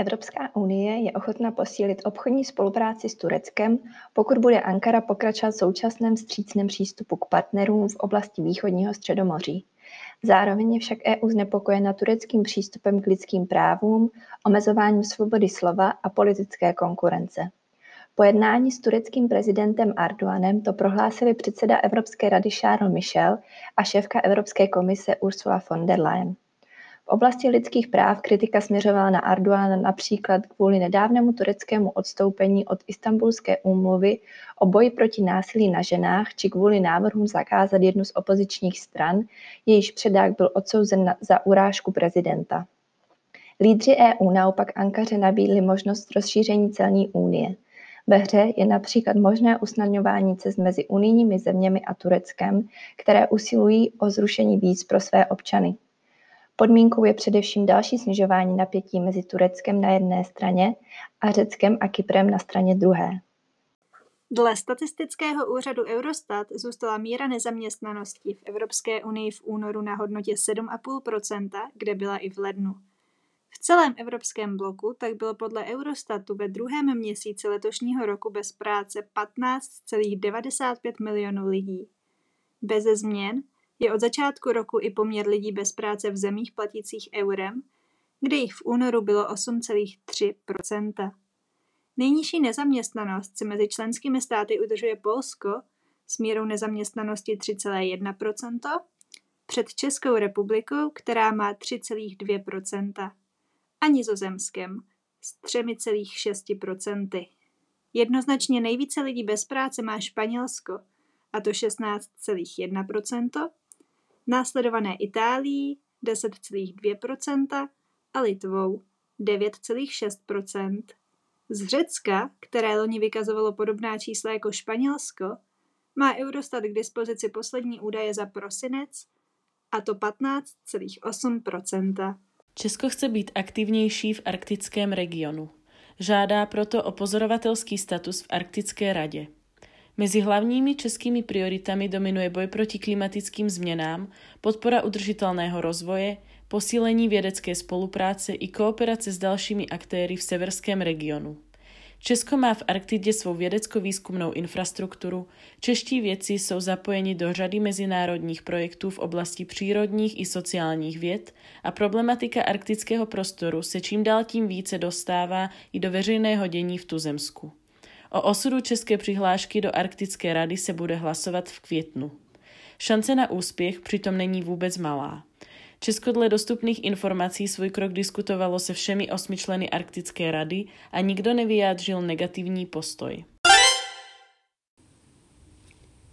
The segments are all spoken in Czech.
Evropská unie je ochotna posílit obchodní spolupráci s Tureckem, pokud bude Ankara pokračovat v současném střícném přístupu k partnerům v oblasti východního středomoří. Zároveň je však EU znepokojena tureckým přístupem k lidským právům, omezováním svobody slova a politické konkurence. Po jednání s tureckým prezidentem Erdoganem to prohlásili předseda Evropské rady Charles Michel a šéfka Evropské komise Ursula von der Leyen oblasti lidských práv kritika směřovala na Erdogana například kvůli nedávnému tureckému odstoupení od Istanbulské úmluvy o boji proti násilí na ženách či kvůli návrhům zakázat jednu z opozičních stran, jejíž předák byl odsouzen za urážku prezidenta. Lídři EU naopak Ankaře nabídli možnost rozšíření celní unie. Ve hře je například možné usnadňování cest mezi unijními zeměmi a Tureckem, které usilují o zrušení víz pro své občany. Podmínkou je především další snižování napětí mezi Tureckem na jedné straně a Řeckem a Kyprem na straně druhé. Dle statistického úřadu Eurostat zůstala míra nezaměstnanosti v Evropské unii v únoru na hodnotě 7,5%, kde byla i v lednu. V celém evropském bloku tak bylo podle Eurostatu ve druhém měsíci letošního roku bez práce 15,95 milionů lidí. Bez změn je od začátku roku i poměr lidí bez práce v zemích platících eurem, kde jich v únoru bylo 8,3% Nejnižší nezaměstnanost se mezi členskými státy udržuje Polsko s mírou nezaměstnanosti 3,1% před Českou republikou, která má 3,2% a Nizozemskem s 3,6% Jednoznačně nejvíce lidí bez práce má Španělsko, a to 16,1 následované Itálií 10,2% a Litvou 9,6%. Z Řecka, které loni vykazovalo podobná čísla jako Španělsko, má Eurostat k dispozici poslední údaje za prosinec, a to 15,8%. Česko chce být aktivnější v arktickém regionu. Žádá proto o pozorovatelský status v Arktické radě. Mezi hlavními českými prioritami dominuje boj proti klimatickým změnám, podpora udržitelného rozvoje, posílení vědecké spolupráce i kooperace s dalšími aktéry v severském regionu. Česko má v Arktidě svou vědecko-výzkumnou infrastrukturu, čeští vědci jsou zapojeni do řady mezinárodních projektů v oblasti přírodních i sociálních věd a problematika arktického prostoru se čím dál tím více dostává i do veřejného dění v tuzemsku. O osudu české přihlášky do Arktické rady se bude hlasovat v květnu. Šance na úspěch přitom není vůbec malá. Česko dle dostupných informací svůj krok diskutovalo se všemi osmi členy Arktické rady a nikdo nevyjádřil negativní postoj.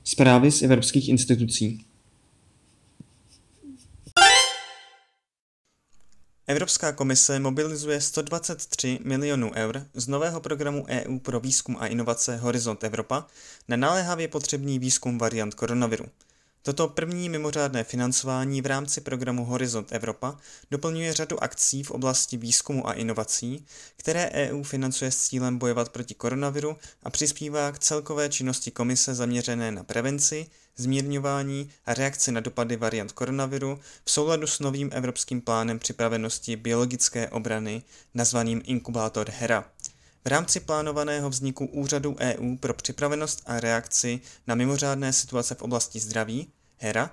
Zprávy z evropských institucí. Evropská komise mobilizuje 123 milionů eur z nového programu EU pro výzkum a inovace Horizont Evropa na naléhavě potřebný výzkum variant koronaviru. Toto první mimořádné financování v rámci programu Horizont Evropa doplňuje řadu akcí v oblasti výzkumu a inovací, které EU financuje s cílem bojovat proti koronaviru a přispívá k celkové činnosti komise zaměřené na prevenci, zmírňování a reakci na dopady variant koronaviru v souladu s novým evropským plánem připravenosti biologické obrany nazvaným Inkubátor HERA. V rámci plánovaného vzniku Úřadu EU pro připravenost a reakci na mimořádné situace v oblasti zdraví, HERA,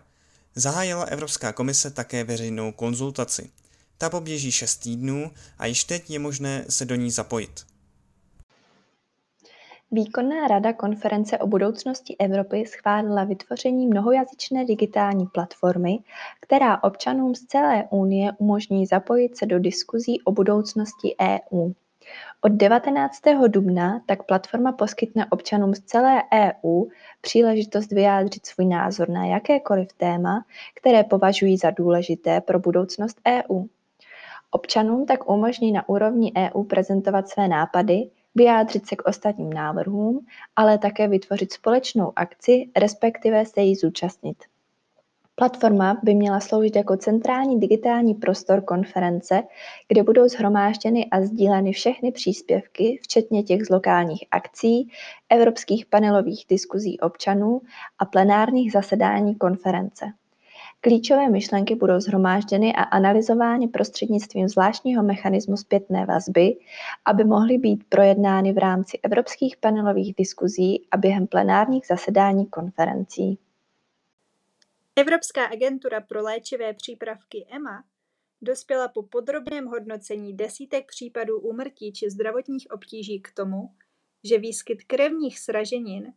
zahájila Evropská komise také veřejnou konzultaci. Ta poběží 6 týdnů a již teď je možné se do ní zapojit. Výkonná rada Konference o budoucnosti Evropy schválila vytvoření mnohojazyčné digitální platformy, která občanům z celé Unie umožní zapojit se do diskuzí o budoucnosti EU. Od 19. dubna tak platforma poskytne občanům z celé EU příležitost vyjádřit svůj názor na jakékoliv téma, které považují za důležité pro budoucnost EU. Občanům tak umožní na úrovni EU prezentovat své nápady, vyjádřit se k ostatním návrhům, ale také vytvořit společnou akci, respektive se jí zúčastnit. Platforma by měla sloužit jako centrální digitální prostor konference, kde budou zhromážděny a sdíleny všechny příspěvky, včetně těch z lokálních akcí, evropských panelových diskuzí občanů a plenárních zasedání konference. Klíčové myšlenky budou zhromážděny a analyzovány prostřednictvím zvláštního mechanismu zpětné vazby, aby mohly být projednány v rámci evropských panelových diskuzí a během plenárních zasedání konferencí. Evropská agentura pro léčivé přípravky EMA dospěla po podrobném hodnocení desítek případů úmrtí či zdravotních obtíží k tomu, že výskyt krevních sraženin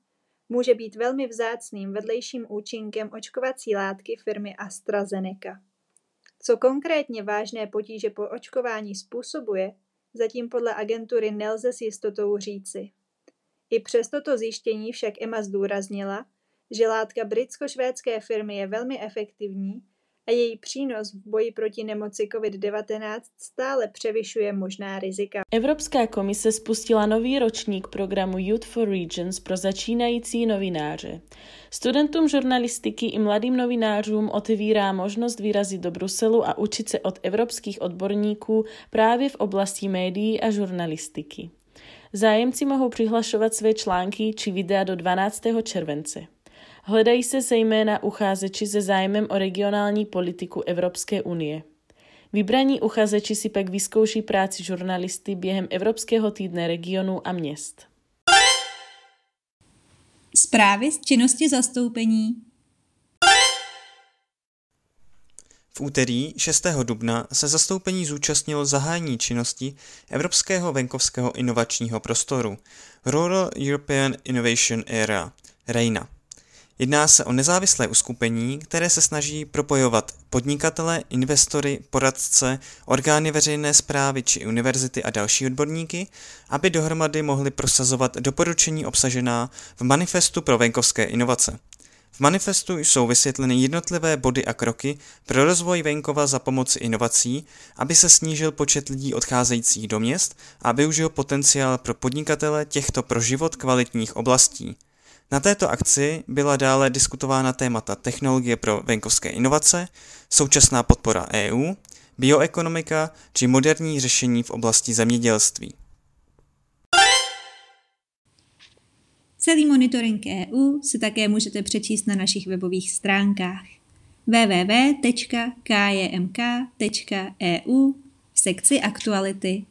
může být velmi vzácným vedlejším účinkem očkovací látky firmy AstraZeneca. Co konkrétně vážné potíže po očkování způsobuje, zatím podle agentury nelze s jistotou říci. I přes toto zjištění však EMA zdůraznila, že látka britsko-švédské firmy je velmi efektivní a její přínos v boji proti nemoci COVID-19 stále převyšuje možná rizika. Evropská komise spustila nový ročník programu Youth for Regions pro začínající novináře. Studentům žurnalistiky i mladým novinářům otevírá možnost vyrazit do Bruselu a učit se od evropských odborníků právě v oblasti médií a žurnalistiky. Zájemci mohou přihlašovat své články či videa do 12. července. Hledají se zejména uchazeči se zájmem o regionální politiku Evropské unie. Vybraní uchazeči si pak vyzkouší práci žurnalisty během Evropského týdne regionů a měst. Zprávy z činnosti zastoupení V úterý 6. dubna se zastoupení zúčastnilo zahájení činnosti Evropského venkovského inovačního prostoru Rural European Innovation Area, REINA. Jedná se o nezávislé uskupení, které se snaží propojovat podnikatele, investory, poradce, orgány veřejné zprávy či univerzity a další odborníky, aby dohromady mohli prosazovat doporučení obsažená v Manifestu pro venkovské inovace. V manifestu jsou vysvětleny jednotlivé body a kroky pro rozvoj venkova za pomoci inovací, aby se snížil počet lidí odcházejících do měst a využil potenciál pro podnikatele těchto pro život kvalitních oblastí. Na této akci byla dále diskutována témata technologie pro venkovské inovace, současná podpora EU, bioekonomika či moderní řešení v oblasti zemědělství. Celý monitoring EU si také můžete přečíst na našich webových stránkách www.kjmk.eu v sekci aktuality.